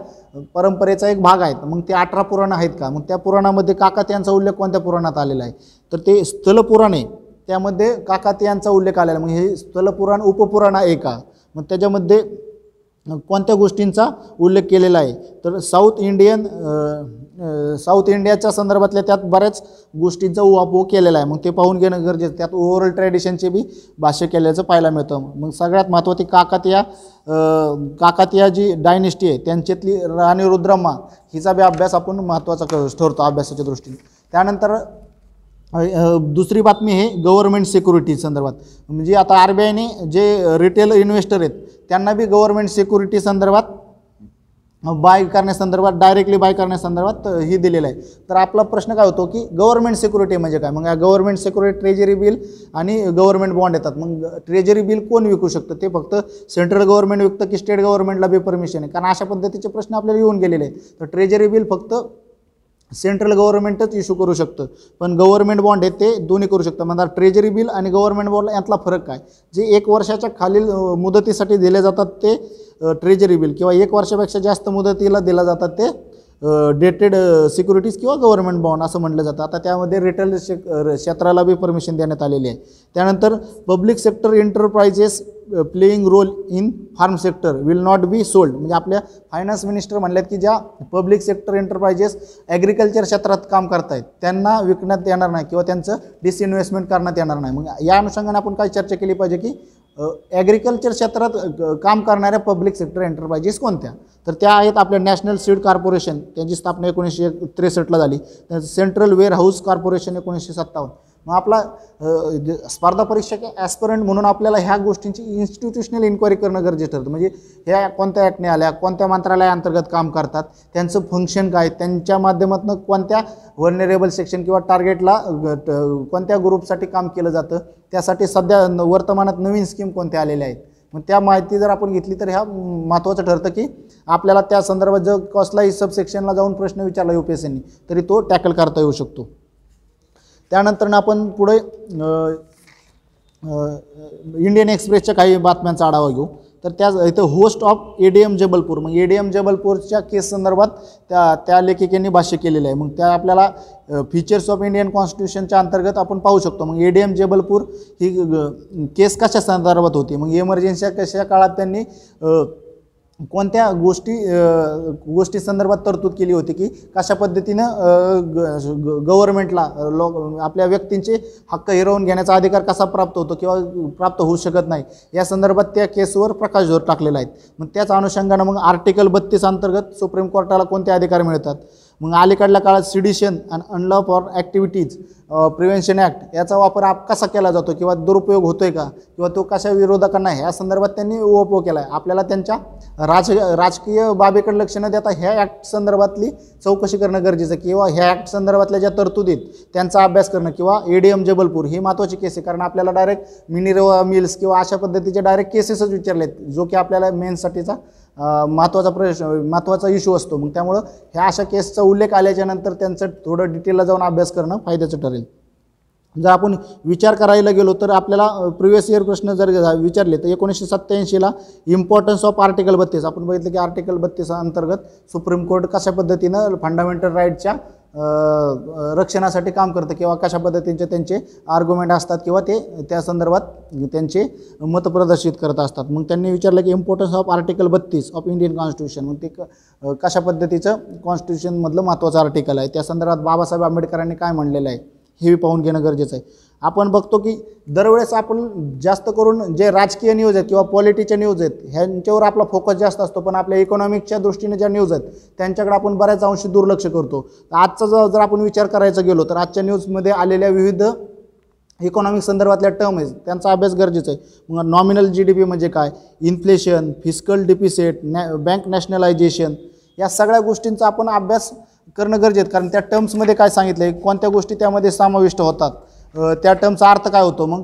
परंपरेचा एक भाग आहेत. मग ते अठरा पुराणं आहेत का? मग त्या पुराणामध्ये काकात्यांचा उल्लेख कोणत्या पुराणात आलेला आहे? तर ते स्थलपुराण आहे. त्यामध्ये काकात्यांचा उल्लेख आलेला मग हे स्थलपुराण उपपुराण आहे का? मग त्याच्यामध्ये कोणत्या गोष्टींचा उल्लेख केलेला आहे? तर साऊथ इंडियन साऊथ इंडियाच्या संदर्भातल्या त्यात बऱ्याच गोष्टींचा उहापोह केलेला आहे. मग ते पाहून घेणं गरजेचं त्यात ओव्हरऑल ट्रॅडिशनचे बी भाष्य केल्याचं पाहायला मिळतं. मग सगळ्यात महत्त्वाची काकातिया काकातिया जी डायनेस्टी आहे त्यांच्यातली राणी रुद्रम्मा हिचा बी अभ्यास आपण महत्त्वाचा क- ठरतो अभ्यासाच्या दृष्टीने. त्यानंतर दुसरी बातमी आहे गव्हर्नमेंट सिक्युरिटी संदर्भात. म्हणजे आता आर बी आयने जे रिटेल इन्व्हेस्टर आहेत त्यांना बी गव्हर्नमेंट सिक्युरिटी संदर्भात बाय करण्यासंदर्भात डायरेक्टली बाय करण्यासंदर्भात ही दिलेलं आहे. तर आपला प्रश्न काय होतो की गव्हर्नमेंट सिक्युरिटी म्हणजे काय? मग गव्हर्नमेंट सिक्युरिटी ट्रेजरी बिल आणि गव्हर्नमेंट बॉन्ड येतात. मग ट्रेजरी बिल कोण विकू शकतं? ते फक्त सेंट्रल गव्हर्नमेंट विकतं की स्टेट गव्हर्नमेंटला बी परमिशन आहे? कारण अशा पद्धतीचे प्रश्न आपल्याला येऊन गेलेले आहेत. तर ट्रेजरी बिल फक्त सेंट्रल गव्हर्नमेंटच इश्यू करू शकतं. पण गव्हर्नमेंट बॉन्ड आहे ते दोन्ही करू शकतं. म्हणजे ट्रेजरी बिल आणि गव्हर्नमेंट बॉन्ड यातला फरक काय? जे एक वर्षाच्या खालील मुदतीसाठी दिले जातात ते ट्रेजरी बिल किंवा एक वर्षापेक्षा जास्त मुदतीला दिल्या जातात ते डेटेड सिक्युरिटीज किंवा गव्हर्नमेंट बॉन्ड असं म्हटलं जातं. आता त्यामध्ये रिटेल क्षेत्राला बी परमिशन देण्यात आलेली आहे. त्यानंतर public sector enterprises playing role in farm sector will not be sold. म्हणजे आपल्या फायनान्स मिनिस्टर म्हणल्यात की ज्या पब्लिक सेक्टर एंटरप्राइजेस ॲग्रिकल्चर क्षेत्रात काम करतायत त्यांना विकण्यात येणार नाही किंवा त्यांचं डिसइन्व्हेस्टमेंट करण्यात येणार नाही. मग या अनुषंगाने आपण काय चर्चा केली पाहिजे की ॲग्रिकल्चर क्षेत्रात काम करणाऱ्या पब्लिक सेक्टर एंटरप्राइजेस कोणत्या? तर त्या आहेत आपल्या नॅशनल सीड कॉर्पोरेशन त्यांची स्थापना एकोणीसशे त्रेसष्टला झाली. त्यानंतर सेंट्रल वेअर हाऊस कॉर्पोरेशन एकोणीसशे सत्तावन्न. मग आपला जे स्पर्धा परीक्षक ॲस्परंट म्हणून आपल्याला ह्या गोष्टींची इन्स्टिट्यूशनल इन्क्वायरी करणं गरजेचं ठरतं. म्हणजे ह्या कोणत्या ॲक्टने आल्या कोणत्या मंत्रालयाअंतर्गत काम करतात त्यांचं फंक्शन काय त्यांच्या माध्यमातून कोणत्या व्हर्नरेबल सेक्शन किंवा टार्गेटला ट- कोणत्या ग्रुपसाठी काम केलं जातं त्यासाठी सध्या न- वर्तमानात नवीन स्कीम कोणत्या आलेल्या आहेत? मग त्या माहिती जर आपण घेतली तर ह्या महत्त्वाचं ठरतं की आपल्याला त्या संदर्भात जर कसलाही सबसेक्शनला जाऊन प्रश्न विचारला यू पी एस सीनी तरी तो टॅकल करता येऊ शकतो. त्यानंतर आपण पुढे इंडियन एक्सप्रेसच्या काही बातम्यांचा आढावा घेऊ. तर त्या इथं host of A D M Jabalpur मग ए डी एम जबलपूरच्या केस संदर्भात त्या त्या लेखिकेने भाष्य केलेलं आहे. मग त्या आपल्याला फीचर्स ऑफ इंडियन कॉन्स्टिट्यूशनच्या अंतर्गत आपण पाहू शकतो. मग ए डी एम जबलपूर ही केस कशा संदर्भात होती? मग इमर्जन्सी कशा काळात त्यांनी कोणत्या गोष्टी गोष्टी संदर्भात तरतूद केली होती की कशा पद्धतीनं ग- ग- गव्हर्नमेंटला लोक लो आपल्या व्यक्तींचे हक्क हिरवून घेण्याचा अधिकार कसा प्राप्त होतो किंवा प्राप्त होऊ शकत नाही या संदर्भात त्या केसवर प्रकाशझोर टाकलेला आहे. मग त्याच अनुषंगानं मग आर्टिकल बत्तीस अंतर्गत सुप्रीम कोर्टाला कोणते अधिकार मिळतात? मग अलीकडल्या काळात सिडिशन आणि unlawful activities prevention act याचा वापर आप कसा केला जातो किंवा दुरुपयोग होतो आहे का? किंवा तो कशा विरोधकांना ह्या संदर्भात त्यांनी उपयोग केला आहे आपल्याला त्यांच्या राज राजकीय बाबीकडे लक्ष न देता ह्या ॲक्ट संदर्भातली चौकशी करणं गरजेचं आहे. किंवा ह्या ॲक्ट संदर्भातल्या ज्या तरतुदी आहेत त्यांचा अभ्यास करणं किंवा ए डी एम जबलपूर ही महत्त्वाची केस आहे. कारण आपल्याला डायरेक्ट मिनिरवा मिल्स किंवा अशा पद्धतीचे डायरेक्ट केसेसच विचारले आहेत जो की आपल्याला मेन्ससाठीचा महत्त्वाचा प्रश्न महत्त्वाचा इश्यू असतो. मग त्यामुळं ह्या अशा केसचा उल्लेख आल्याच्यानंतर त्यांचं थोडं डिटेलला जाऊन अभ्यास करणं फायद्याचं ठरेल. जर आपण विचार करायला गेलो तर आपल्याला प्रिव्हियस इयर प्रश्न जर विचारले तर एकोणीसशे सत्त्याऐंशीला इम्पॉर्टन्स ऑफ आर्टिकल बत्तीस. आपण बघितलं की आर्टिकल बत्तीस अंतर्गत सुप्रीम कोर्ट कशा पद्धतीनं फंडामेंटल राईटच्या रक्षणासाठी काम करतं किंवा कशा पद्धतीचे त्यांचे आर्ग्युमेंट असतात किंवा ते त्या संदर्भात त्यांचे मत प्रदर्शित करत असतात. मग त्यांनी विचारलं की इम्पॉर्टन्स ऑफ आर्टिकल बत्तीस ऑफ इंडियन कॉन्स्टिट्यूशन मग ते क- कशा पद्धतीचं कॉन्स्टिट्यूशनमधलं महत्त्वाचं आर्टिकल आहे? त्या संदर्भात बाबासाहेब आंबेडकरांनी काय म्हणलेलं आहे? हे पाहून घेणं गरजेचं आहे. आपण बघतो की दरवेळेस आपण जास्त करून जे राजकीय न्यूज आहेत किंवा पॉलिटीच्या न्यूज आहेत ह्यांच्यावर आपला फोकस जास्त असतो. पण आपल्या इकॉनॉमिकच्या दृष्टीने ज्या न्यूज आहेत त्यांच्याकडे आपण बऱ्याच अंशी दुर्लक्ष करतो. आजचा जर जर आपण विचार करायचा गेलो तर आजच्या न्यूजमध्ये आलेल्या विविध इकॉनॉमिक संदर्भातल्या टर्म आहेत त्यांचा अभ्यास गरजेचा आहे. मग नॉमिनल जी डी पी म्हणजे काय? इन्फ्लेशन फिजिकल डिपिसेट नॅ बँक नॅशनलायझेशन या सगळ्या गोष्टींचा आपण अभ्यास करणं गरजेचं कारण त्या टर्म्समध्ये काय सांगितलं आहे कोणत्या गोष्टी त्यामध्ये समाविष्ट होतात? त्या टर्मचा अर्थ काय होतो मग?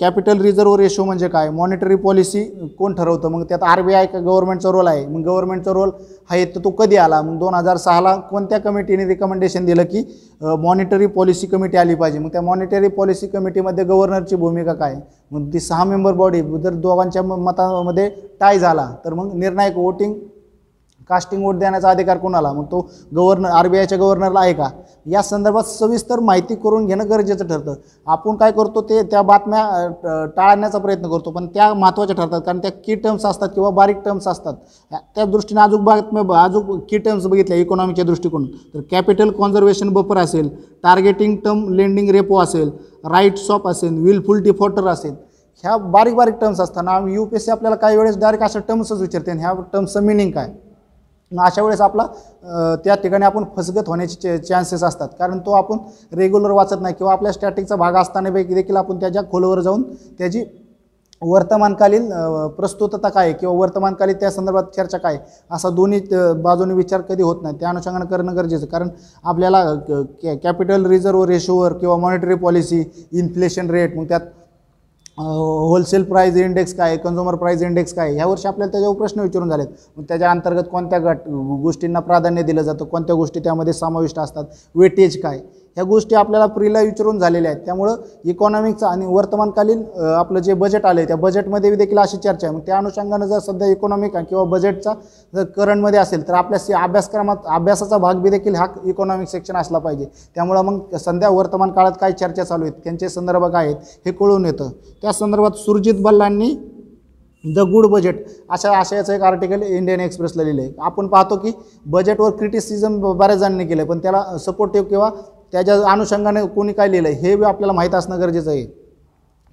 कॅपिटल रिझर्व्ह रेशो म्हणजे काय? मॉनिटरी पॉलिसी कोण ठरवतं? मग त्यात आर बी आय का गव्हर्नमेंटचा रोल आहे. मग गव्हर्नमेंटचा रोल आहे तर तो कधी आला? मग दोन हजार सहाला कोणत्या कमिटीने रिकमेंडेशन दिलं की मॉनिटरी पॉलिसी कमिटी आली पाहिजे? मग त्या मॉनिटरी पॉलिसी कमिटीमध्ये गव्हर्नरची भूमिका काय? मग ती सहा मेंबर बॉडी जर दोघांच्या म- मतामध्ये टाय झाला तर मग निर्णायक वोटिंग कास्टिंग वोट देण्याचा अधिकार कोणाला? मग तो गव्हर्नर आर बी आयच्या गव्हर्नरला आहे का? या संदर्भात सविस्तर माहिती करून घेणं गरजेचं ठरतं. आपण काय करतो ते त्या बातम्या ट- टाळण्याचा प्रयत्न करतो पण त्या महत्त्वाच्या ठरतात. कारण त्या की टर्म्स असतात किंवा बारीक टर्म्स असतात. त्या- त्या दृष्टीने अजून बातम्या अजून की टर्म्स बघितल्या इकॉनॉमीच्या दृष्टिकोन तर कॅपिटल कॉन्झर्वेशन बफर असेल टार्गेटिंग टर्म लेंडिंग रेपो असेल राईट्स ऑफ असेल विलफुल डिफॉल्टर असेल. ह्या बारीक बारीक टर्म्स असताना यू पी एस सी आपल्याला काही वेळेस डायरेक्ट अशा टर्म्सच विचारते. ह्या टर्म्सचं मिनिंग काय? अशा वेळेस आपला त्या ठिकाणी आपण फसगत होण्याचे चान्सेस असतात. कारण तो आपण रेग्युलर वाचत नाही किंवा आपल्या स्टॅटिकचा भाग असताना देखील आपण त्याच्या खोलवर जाऊन त्याची वर्तमानकालीन प्रस्तुतता काय आहे किंवा वर्तमानकालीन त्या संदर्भात चर्चा काय आहे, असा दोन्ही बाजूने विचार कधी होत नाही. त्या अनुषंगानं करणं गरजेचं कारण आपल्याला कॅपिटल रिझर्व रेशोवर किंवा मॉनिटरी पॉलिसी इन्फ्लेशन रेट मग त्यात होलसेल प्राईज इंडेक्स काय कन्झ्युमर प्राईज इंडेक्स काय ह्या वर्षी आपल्याला त्याच्यावर प्रश्न विचारून झालेत. मग त्याच्या अंतर्गत कोणत्या गट गोष्टींना प्राधान्य दिलं जातं कोणत्या गोष्टी त्यामध्ये समाविष्ट असतात वेटेज काय? ह्या गोष्टी आपल्याला प्रीला विचारून झालेल्या आहेत. त्यामुळं इकॉनॉमिकचं आणि वर्तमानकालीन आपलं जे बजेट आलं आहे त्या बजेटमध्ये देखील अशी चर्चा आहे. मग त्या अनुषंगानं जर सध्या इकॉनॉमिक किंवा बजेटचा जर करंटमध्ये असेल तर आपल्या सी अभ्यासक्रमात अभ्यासाचा भाग बी देखील हा इकॉनॉमिक सेक्शन असला पाहिजे. त्यामुळं मग सध्या वर्तमान काळात काय चर्चा चालू आहेत त्यांचे संदर्भ काय आहेत हे कळून येतं. त्या संदर्भात सुरजित बल्लांनी द गुड बजेट अशा आशयाचं एक आर्टिकल इंडियन एक्सप्रेसला लिहिलं आहे आपण पाहतो की बजेटवर क्रिटिसिझम बऱ्याच जणांनी केलं पण त्याला सपोर्टिव्ह किंवा त्याच्या अनुषंगाने कोणी काय लिहिलं हे बी आपल्याला माहीत असणं गरजेचं आहे.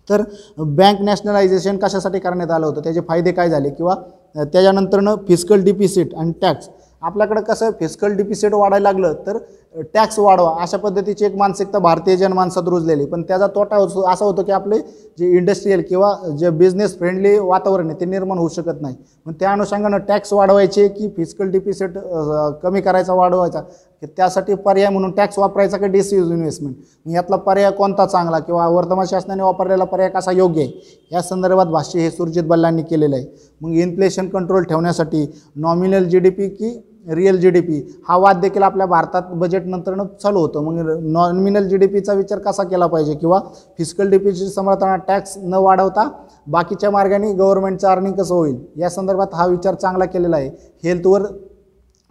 तर बँक नॅशनलायझेशन कशासाठी करण्यात आलं होतं? त्याचे फायदे काय झाले? किंवा त्याच्यानंतरनं फिजिकल डिपिसिट आणि टॅक्स आपल्याकडं कसं फिजिकल डिपिसिट वाढायला लागलं तर टॅक्स वाढवा. अशा पद्धतीची एक मानसिकता भारतीय जनमानसात रुजलेली. पण त्याचा तोटा होतो असा होतो की आपले जे इंडस्ट्रीयल किंवा जे बिझनेस फ्रेंडली वातावरण आहे ते निर्माण होऊ शकत नाही. मग त्या अनुषंगानं टॅक्स वाढवायचे की फिजिकल डिपिसिट कमी करायचा वाढवायचा? की त्यासाठी पर्याय म्हणून टॅक्स वापरायचा का डिसिज इन्व्हेस्टमेंट मग यातला पर्याय कोणता चांगला? किंवा वर्तमान शासनाने वापरलेला पर्याय कसा योग्य आहे? या संदर्भात भाष्य हे सुरजित बल्लांनी केलेलं आहे. मग इन्फ्लेशन कंट्रोल ठेवण्यासाठी नॉमिनल जी डी पी की रिअल जी डी पी हा वाद देखील आपल्या भारतात बजेटनंतरनं चालू होतो. मग नॉमिनल जी डी पीचा विचार कसा केला पाहिजे? किंवा फिजिकल डी समर्थना टॅक्स न वाढवता बाकीच्या मार्गाने गव्हर्नमेंटचं अर्निंग कसं होईल? या संदर्भात हा विचार चांगला केलेला आहे. हेल्थवर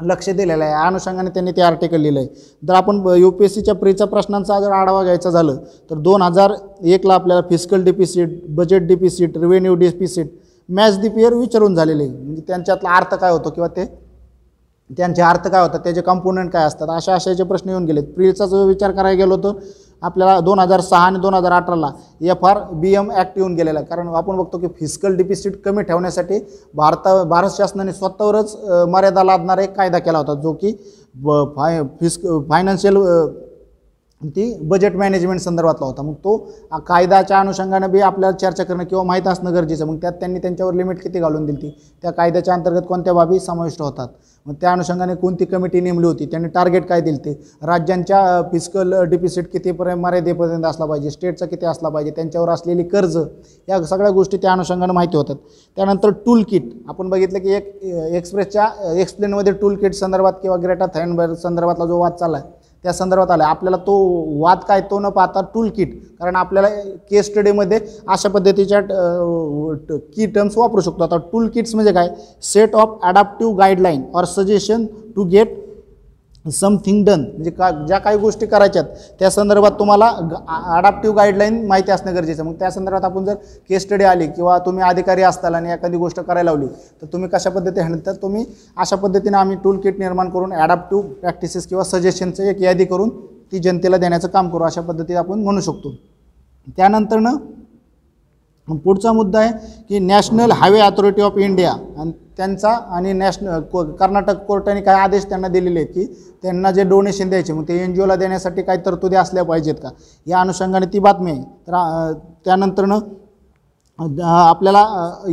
लक्ष दिलेलं आहे. या अनुषंगाने त्यांनी ते आर्टिकल लिहिलं आहे जर आपण यू पी एस सीच्या प्रीच्या प्रश्नांचा जर आढावा घ्यायचा झालं तर दोन हजार एकला आपल्याला fiscal deficit budget deficit revenue deficit match डिपियर विचारून झालेले आहे. म्हणजे त्यांच्यातला अर्थ काय होतो किंवा ते त्यांचे अर्थ काय होतात त्याचे कंपोनंट काय असतात अशा अशाचे प्रश्न येऊन गेलेत. प्रिलचा जो विचार करायला गेलो तर आपल्याला दोन हजार सहा आणि दोन हजार अठराला F R B M act येऊन गेलेला. आहे कारण आपण बघतो की फिजिकल डिपिसिट कमी ठेवण्यासाठी भारता भारत शासनाने स्वतःवरच मर्यादा लादणारा एक कायदा केला होता जो की ब फाय फिस्क फायनान्शियल ती बजेट मॅनेजमेंट संदर्भातला होता. मग तो कायद्याच्या अनुषंगानं बी आपल्याला चर्चा करणं किंवा माहीत असणं गरजेचं. मग त्यात त्यांनी त्यांच्यावर लिमिट किती घालून दिली ती? त्या कायद्याच्या अंतर्गत कोणत्या बाबी समाविष्ट होतात? मग त्या अनुषंगाने कोणती कमिटी नेमली होती? त्यांनी टार्गेट काय दिलं ते? राज्यांच्या फिजिकल डिपिसिट कितीपर्यंत मर्यादेपर्यंत असला पाहिजे? स्टेटचा किती असला पाहिजे? त्यांच्यावर असलेली कर्ज या सगळ्या गोष्टी त्या अनुषंगानं माहिती होतात. त्यानंतर टूल किट आपण बघितलं की एक एक्सप्रेसच्या एक्सप्लेनमध्ये टूल किट संदर्भात किंवा ग्रेटा थँडबर्ग संदर्भातला जो वाद चालला आहे त्या संदर्भात आला आपल्याला तो वाद काय तो न पाहता टूल किट कारण आपल्याला केस स्टडीमध्ये अशा पद्धतीच्या की टर्म्स वापरू शकतो. आता टूल किट्स म्हणजे काय? Set of adaptive guideline or suggestion to get something done. म्हणजे का ज्या काही गोष्टी करायच्यात त्या संदर्भात तुम्हाला अडॅप्टिव्ह गाईडलाईन माहिती असणं गरजेचं मग त्या संदर्भात आपण जर केस स्टडी आली किंवा तुम्ही अधिकारी असताल आणि एखादी गोष्ट करायला लावली तर तुम्ही कशा पद्धतीने हँडल तर तुम्ही अशा पद्धतीने आम्ही टूल किट निर्माण करून ॲडॅप्टिव्ह प्रॅक्टिसेस किंवा सजेशनचं एक यादी करून ती जनतेला देण्याचं काम करू अशा पद्धतीने आपण म्हणू शकतो. त्यानंतरनं पुढचा मुद्दा आहे की national highway authority of India आणि त्यांचा आणि नॅशनल को कर्नाटक कोर्टाने काय आदेश त्यांना दिलेले आहेत की त्यांना जे डोनेशन द्यायचे मग ते एन जी ओला देण्यासाठी काही तरतुदी असल्या पाहिजेत का? या अनुषंगाने ती बातमी आहे. तर त्यानंतरनं आपल्याला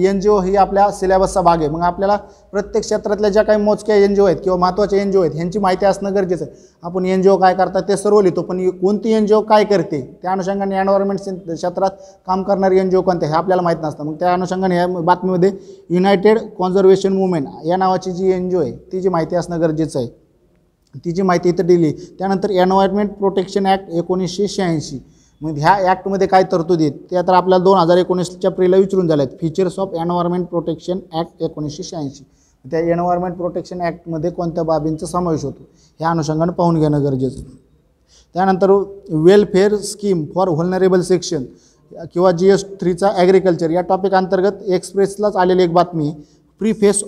एन जी ओ ही आपल्या सिलेबसचा भाग आहे. मग आपल्याला प्रत्येक क्षेत्रातल्या ज्या काही मोजक्या एन जी ओ आहेत किंवा महत्त्वाच्या एन जी ओ आहेत ह्यांची माहिती असणं गरजेचं आहे. आपण एन जी ओ काय करतात ते सर्व लिहितो पण कोणती एन जी ओ काय करते त्या अनुषंगाने एन्व्हायरमेंट क्षेत्रात काम करणारी एन जी ओ कोणते हे आपल्याला माहीत नसतं. मग त्या अनुषंगाने या बातमीमध्ये युनायटेड कॉन्झर्वेशन मुवमेंट या नावाची जी एन जी ओ आहे ती जी माहिती असणं गरजेचं आहे. तिची माहिती इथं दिली. त्यानंतर एन्व्हायरमेंट प्रोटेक्शन ॲक्ट एकोणीसशे शहाऐंशी. मग ह्या ॲक्टमध्ये काय तरतुदी आहेत त्या तर आपल्याला दोन हजार एकोणीसच्या प्रिला विचारून झाल्या आहेत features of environment protection act एकोणीसशे शहाऐंशी. त्या एन्व्हायरमेंट प्रोटेक्शन ॲक्टमध्ये कोणत्या बाबींचा समावेश होतो? ह्या अनुषंगाने पाहून घेणं गरजेचं त्यानंतर welfare scheme for vulnerable section किंवा जी एस थ्रीचा ॲग्रिकल्चर या टॉपिक अंतर्गत एक्सप्रेसलाच आलेली एक बातमी pre phase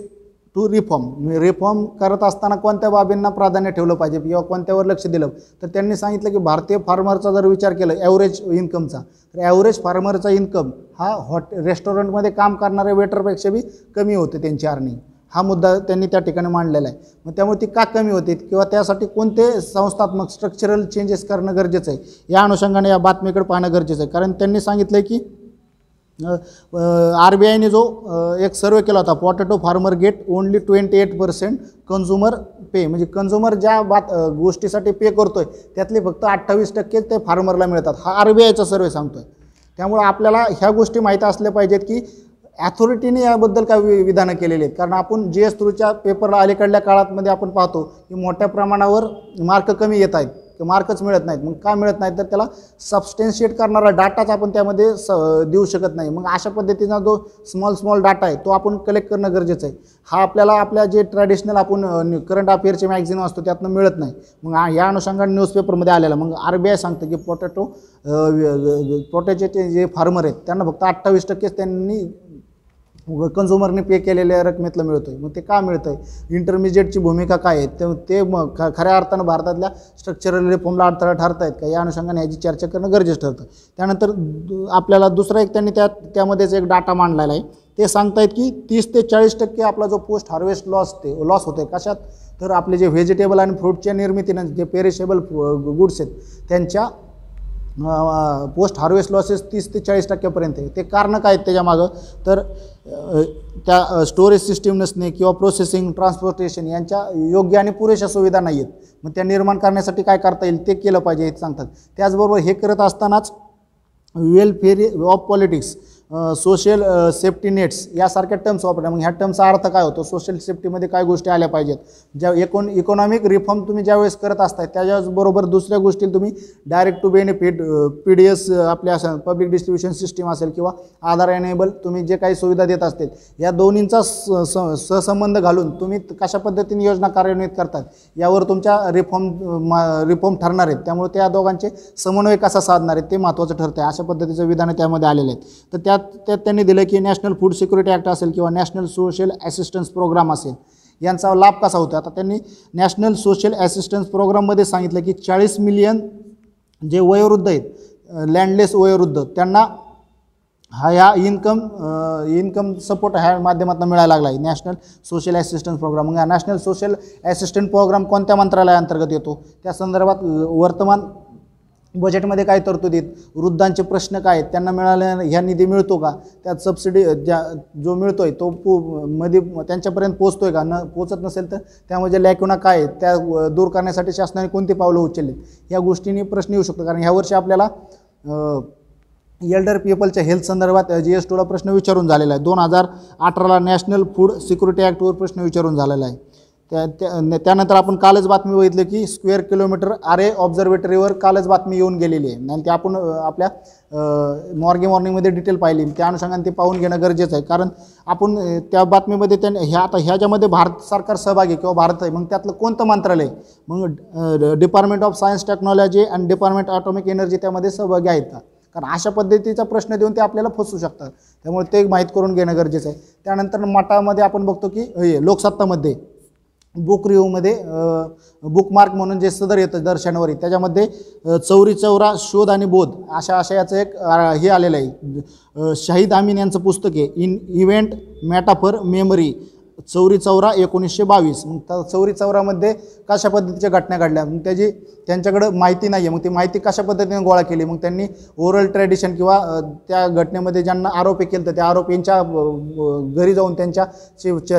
two reform reform करत असताना कोणत्या बाबींना प्राधान्य ठेवलं पाहिजे किंवा कोणत्यावर लक्ष दिलं? तर त्यांनी सांगितलं की भारतीय फार्मरचा जर विचार केला ॲव्हरेज इन्कमचा तर ॲव्हरेज फार्मरचा इन्कम हा हॉट रेस्टॉरंटमध्ये काम करणाऱ्या वेटरपेक्षा बी कमी होते त्यांची अर्निंग हा मुद्दा त्यांनी त्या ठिकाणी मांडलेला आहे. मग त्यामुळे ती का कमी होते? किंवा त्यासाठी कोणते संस्थात्मक स्ट्रक्चरल चेंजेस करणं गरजेचं आहे? या अनुषंगाने या बातमीकडे पाहणं गरजेचं आहे. कारण त्यांनी सांगितलं की आर बी आयने जो एक सर्वे केला होता potato farmer get only twenty eight percent consumer pay म्हणजे कन्झ्युमर ज्या बात गोष्टीसाठी पे करतो आहे त्यातले फक्त अठ्ठावीस टक्के ते फार्मरला मिळतात. हा आर बी आयचा सर्वे सांगतो आहे त्यामुळं आपल्याला ह्या गोष्टी माहीत असल्या पाहिजेत की ॲथॉरिटीने याबद्दल काय वि विधानं केलेली आहेत. कारण आपण जी एस थ्रूच्या पेपरला अलीकडल्या काळातमध्ये आपण पाहतो की मोठ्या प्रमाणावर मार्क कमी येत आहेत. की मार्कच मिळत नाहीत. मग का मिळत नाहीत? तर त्याला सबस्टेन्शिएट करणारा डाटाच आपण त्यामध्ये स देऊ शकत नाही. मग अशा पद्धतीचा जो स्मॉल स्मॉल डाटा आहे तो आपण कलेक्ट करणं गरजेचं आहे. हा आपल्याला आपल्या जे ट्रॅडिशनल आपण करंट अफेअरचे मॅगझिन वाचतो त्यातनं मिळत नाही. मग या अनुषंगाने न्यूजपेपरमध्ये आलेला. मग आर बी आय सांगतं की पोटॅटो पोटॅटोचे जे फार्मर आहेत त्यांना फक्त अठ्ठावीस टक्केच त्यांनी कन्झ्युमरने पे केलेल्या रकमेतलं मिळतोय. मग ते का मिळतंय? इंटरमिजिएटची भूमिका काय आहे? ते ते मग ख खऱ्या अर्थानं भारतातल्या स्ट्रक्चरल रिफॉर्मला अडथळा ठरत आहेत का? या अनुषंगाने याची चर्चा करणं गरजेचं ठरतं. त्यानंतर दु- आपल्याला दुसरा एक त्यांनी त्या त्यामध्येच एक डाटा मांडलेला आहे. ते सांगतायत की तीस ते चाळीस टक्के आपला जो पोस्ट हार्वेस्ट लॉस ते लॉस होतो आहे कशात? तर आपले जे व्हेजिटेबल आणि फ्रूटच्या निर्मितीनं जे पेरिशेबल गुड्स आहेत त्यांच्या पोस्ट हार्वेस्ट लॉसेस तीस ते चाळीस टक्क्यापर्यंत आहे. ते कारणं काय आहेत त्याच्यामागं? तर त्या स्टोरेज सिस्टीम नसणे किंवा प्रोसेसिंग ट्रान्सपोर्टेशन यांच्या योग्य आणि पुरेशा सुविधा नाही आहेत मग त्या निर्माण करण्यासाठी काय करता येईल ते केलं पाहिजे हे सांगतात. त्याचबरोबर हे करत असतानाच welfare of politics social safety nets यासारख्या टर्म्स वापरल्या. मग ह्या टर्मचा अर्थ काय होतो? सोशल सेफ्टीमध्ये काय गोष्टी आल्या पाहिजेत? ज्या एकोन इकॉनॉमिक रिफॉर्म तुम्ही ज्यावेळेस करत असताय त्याच्याबरोबर दुसऱ्या गोष्टी तुम्ही direct to benefit P D S आपल्या असं पब्लिक डिस्ट्रीब्युशन सिस्टीम असेल किंवा आधार एनेबल तुम्ही जे काही सुविधा देत असतील या दोन्हींचा स- स- सहसंबंध घालून तुम्ही कशा पद्धतीने योजना कार्यान्वित करतात यावर तुमच्या रिफॉर्म रिफॉर्म ठरणार आहेत. त्यामुळे त्या दोघांचे समन्वय कसा साधणार आहेत ते महत्त्वाचं ठरतं आहे अशा पद्धतीचं विधानं त्यामध्ये आलेले आहेत तर त्या त्यात त्यात त्यांनी दिलं की नॅशनल फूड सिक्युरिटी ॲक्ट असेल किंवा नॅशनल सोशल ॲसिस्टन्स प्रोग्राम असेल यांचा लाभ कसा होतो आता त्यांनी नॅशनल सोशल ॲसिस्टन्स प्रोग्राममध्ये सांगितलं की चाळीस मिलियन जे वयोवृद्ध आहेत लँडलेस वयोवृद्ध त्यांना हा ह्या इन्कम इन्कम सपोर्ट ह्या माध्यमातून मिळायला लागला आहे. नॅशनल सोशल ॲसिस्टन्स प्रोग्राम मग हा नॅशनल सोशल असिस्टंट प्रोग्राम कोणत्या मंत्रालयाअंतर्गत येतो? त्या संदर्भात वर्तमान बजेटमध्ये काय तरतुदीत वृद्धांचे प्रश्न काय आहेत? त्यांना मिळाल्या ह्या निधी मिळतो का? त्यात सबसिडी ज्या जो मिळतो आहे तो पो मध्ये त्यांच्यापर्यंत पोचतो आहे का? न पोचत नसेल तर त्यामध्ये लॅक्युना काय आहेत? त्या दूर करण्यासाठी शासनाने कोणती पावलं उचललीत? या गोष्टींनी प्रश्न येऊ शकतो. कारण ह्यावर्षी आपल्याला एल्डर पीपलच्या हेल्थ संदर्भात जी एस टूला प्रश्न विचारून झालेला आहे. दोन हजार अठराला नॅशनल फूड सिक्युरिटी ॲक्टवर प्रश्न विचारून झालेला आहे. त्या त्या- त्यानंतर आपण कालच बातमी बघितली की स्क्वेअर किलोमीटर आरे ऑब्झर्वेटरीवर कालच बातमी येऊन गेलेली आहे. आणि ते आपण आपल्या मॉर्गे मॉर्निंगमध्ये डिटेल पाहिली. त्या अनुषंगाने ते पाहून घेणं गरजेचं आहे. कारण आपण त्या बातमीमध्ये त्या ह्या आता ह्याच्यामध्ये भारत सरकार सहभागी आहे किंवा भारत आहे. मग त्यातलं कोणतं मंत्रालय? मग डिपार्टमेंट ऑफ सायन्स टेक्नॉलॉजी आणि डिपार्टमेंट ऑटोमिक एनर्जी त्यामध्ये सहभागी आहेत का? कारण अशा पद्धतीचा प्रश्न देऊन ते आपल्याला फसू शकतात. त्यामुळे ते माहीत करून घेणं गरजेचं आहे. त्यानंतर मठामध्ये आपण बघतो की लोकसत्तामध्ये बुक रिव्ह्यूमध्ये बुकमार्क म्हणून जे सदर येतं दर्शनवरी त्याच्यामध्ये चौरी चौरा शोध आणि बोध अशा आशयाचं एक हे आलेलं आहे. शाहिद आमीन यांचं पुस्तक आहे in event metaphor memory. Chauri Chaura एकोणीसशे बावीस. मग चौरी चौरामध्ये कशा पद्धतीच्या घटना घडल्या? मग त्याची त्यांच्याकडं माहिती नाही आहे मग ती माहिती कशा पद्धतीने गोळा केली? मग त्यांनी ओरल ट्रेडिशन किंवा त्या घटनेमध्ये ज्यांना आरोपी केलं तर त्या आरोपींच्या घरी जाऊन त्यांच्या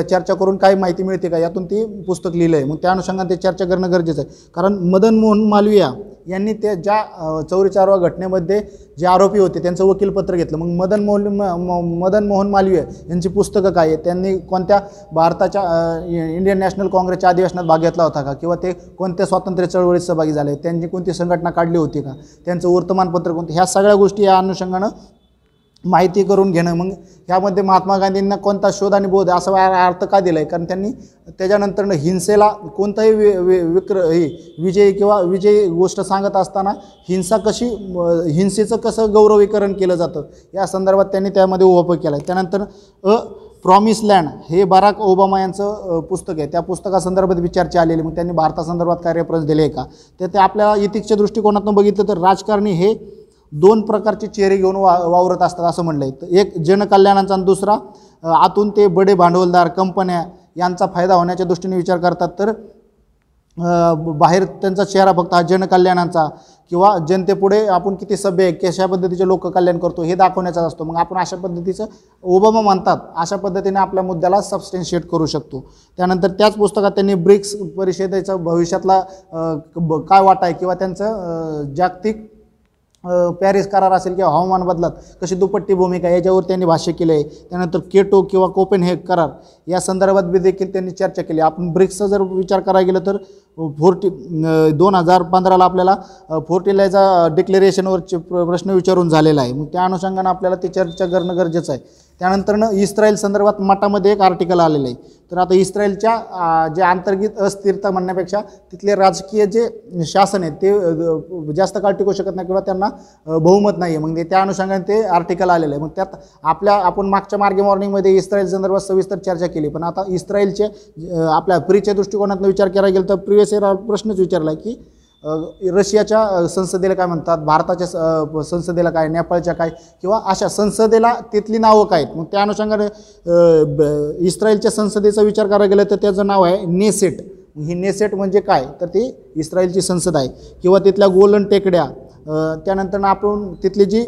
चर्चा करून काय माहिती मिळते का? यातून ती पुस्तक लिहिलं आहे मग त्या अनुषंगाने ते चर्चा करणं गरजेचं आहे. कारण मदन मोहन मालविया यांनी त्या ज्या चौरीचारवा चौरी चारवा घटनेमध्ये जे आरोपी होते त्यांचं वकीलपत्र घेतलं. मग मदन मोहन म- म- मदन मोहन मालवीय यांची पुस्तकं काय आहेत? त्यांनी कोणत्या भारताच्या इंडियन नॅशनल काँग्रेसच्या अधिवेशनात भाग घेतला होता का? किंवा ते कोणत्या स्वातंत्र्य चळवळीत सहभागी झाले? त्यांनी कोणती संघटना काढली होती का? त्यांचं वर्तमानपत्र कोणतं? ह्या सगळ्या गोष्टी या अनुषंगानं माहिती करून घेणं. मग ह्यामध्ये महात्मा गांधींना कोणता शोध आणि बोध असा अर्थ का दिला आहे कारण त्यांनी त्याच्यानंतरनं हिंसेला कोणताही वि वि विक्र हे विजयी किंवा विजयी गोष्ट सांगत असताना हिंसा कशी हिंसेचं कसं गौरवीकरण केलं जातं? या संदर्भात त्यांनी त्यामध्ये उभं केला आहे त्यानंतर अ प्रॉमिस लँड हे बराक ओबामा यांचं पुस्तक आहे. त्या पुस्तकासंदर्भात विचारचे आलेले. मग त्यांनी भारतासंदर्भात काय रेफरन्स दिले आहे का? तर ते आपल्या इतिकच्या दृष्टिकोनातून बघितलं तर राजकारणी हे दोन प्रकारचे चेहरे घेऊन वा वावरत असतात असं म्हणलं आहे तर एक जनकल्याणाचा आणि दुसरा आतून ते बडे भांडवलदार कंपन्या यांचा फायदा होण्याच्या दृष्टीने विचार करतात. तर बाहेर त्यांचा चेहरा फक्त हा जनकल्याणाचा किंवा जनतेपुढे आपण किती सभ्य आहे कशा पद्धतीचे लोक कल्याण करतो हे दाखवण्याचाच असतो. मग आपण अशा पद्धतीचं ओबामा म्हणतात अशा पद्धतीने आपल्या मुद्द्याला सबस्टेन्शिएट करू शकतो. त्यानंतर त्याच पुस्तकात त्यांनी ब्रिक्स परिषदेचा भविष्यातला काय वाटा आहे किंवा त्यांचं जागतिक पॅरिस करार असेल किंवा हवामान बदलात कशी दुपट्टी भूमिका आहे याच्यावर त्यांनी भाष्य केलं आहे त्यानंतर केटो किंवा कोपेन हे करार या संदर्भात बी देखील त्यांनी चर्चा केली. आपण ब्रिक्सचा जर विचार करायला गेलं तर फोर्टी दोन हजार पंधराला आपल्याला फोर्टिलायचा डिक्लेरेशनवरचे प्रश्न विचारून झालेला आहे. मग त्या अनुषंगानं आपल्याला ती चर्चा करणं गरजेचं आहे. त्यानंतरनं इस्रायल संदर्भात मठामध्ये एक आर्टिकल आलेलं आहे. तर आता इस्रायलच्या जे अंतर्गत अस्थिरता म्हणण्यापेक्षा तिथले राजकीय जे शासन आहे ते जास्त काळ टिकू शकत नाही किंवा त्यांना बहुमत नाही आहे मग ते त्या अनुषंगाने ते आर्टिकल आलेलं आहे. मग त्यात आपल्या आपण मागच्या मार्गे मॉर्निंगमध्ये इस्रायल संदर्भात सविस्तर चर्चा केली. पण आता इस्रायलचे आपल्या प्रीच्या दृष्टिकोनातून विचार केला गेलं तर प्रिवियस प्रश्नच विचारला आहे की रशियाच्या संसदेला काय म्हणतात? भारताच्या स- संसदेला काय नेपाळच्या काय किंवा अशा संसदेला तिथली नावं काय आहेत? मग त्या अनुषंगाने ब- इस्रायलच्या संसदेचा विचार करायला गेलं तर त्याचं नाव आहे नेसेट. ही नेसेट म्हणजे काय? तर ती इस्रायलची संसद आहे. किंवा तिथल्या गोलन टेकड्या त्यानंतर आपण तिथली जी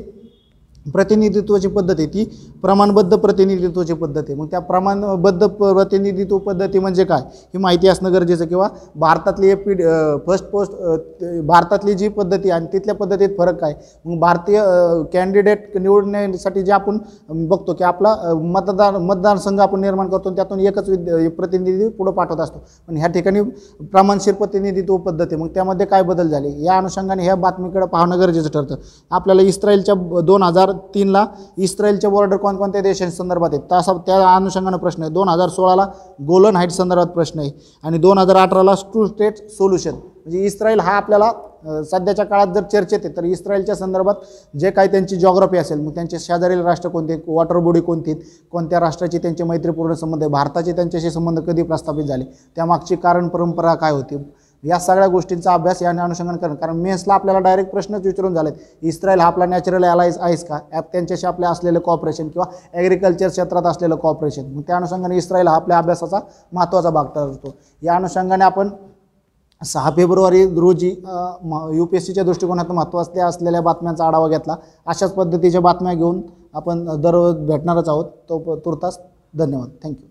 प्रतिनिधित्वाची पद्धत आहे ती प्रमाणबद्ध प्रतिनिधित्वाची पद्धत आहे. मग त्या प्रमाणबद्ध प्रतिनिधित्व पद्धती म्हणजे काय? ही माहिती असणं गरजेचं किंवा भारतातली ए पी फर्स्ट पोस्ट भारतातली जी पद्धती आहे आणि तिथल्या पद्धतीत फरक काय? मग भारतीय कॅन्डिडेट निवडण्यासाठी जे आपण बघतो की आपला मतदार मतदारसंघ आपण निर्माण करतो आणि त्यातून एकच विद्य प्रतिनिधी पुढं पाठवत असतो. पण ह्या ठिकाणी प्रमाणशीर प्रतिनिधित्व पद्धती मग त्यामध्ये काय बदल झाले? या अनुषंगाने ह्या बातमीकडे पाहणं गरजेचं ठरतं. आपल्याला इस्रायलच्या दोन हजार तीनला इस्रायलच्या बॉर्डर कोणकोणत्या देशांसंदर्भात आहेत? तसा त्या अनुषंगानं प्रश्न आहे. दोन हजार सोळाला गोलन हाईट संदर्भात प्रश्न आहे. आणि दोन हजार अठराला टू स्टेट सोल्युशन. म्हणजे इस्रायल हा आपल्याला सध्याच्या काळात जर चर्चेत आहे तर इस्रायलच्या संदर्भात जे काही त्यांची जॉग्रफी असेल मग त्यांचे शेजारील राष्ट्र कोणते वॉटर बॉडी कोणती कोणत्या राष्ट्राची त्यांचे मैत्रीपूर्ण संबंध आहे भारताचे त्यांच्याशी संबंध कधी प्रस्थापित झाले? त्यामागची कारण परंपरा काय होती? या सगळ्या गोष्टींचा अभ्यास या अनुषंगाने करणं. कारण मेन्सला आपल्याला डायरेक्ट प्रश्नच विचारून झालेत. इस्रायल हा आपला नॅचरल अलायन्स आहेस का? ॲप त्यांच्याशी आपल्या असलेलं कॉपरेशन किंवा ॲग्रिकल्चर क्षेत्रात असलेलं कॉपरेशन मग त्या अनुषंगाने इस्रायल हा आपल्या अभ्यासाचा महत्त्वाचा भाग ठरतो. या अनुषंगाने आपण सहा फेब्रुवारी रोजी यू पी एस सीच्या दृष्टिकोनातून महत्त्वाच्या असलेल्या बातम्यांचा आढावा घेतला. अशाच पद्धतीच्या बातम्या घेऊन आपण दररोज भेटणारच आहोत. तो तुर्तास धन्यवाद. थँक्यू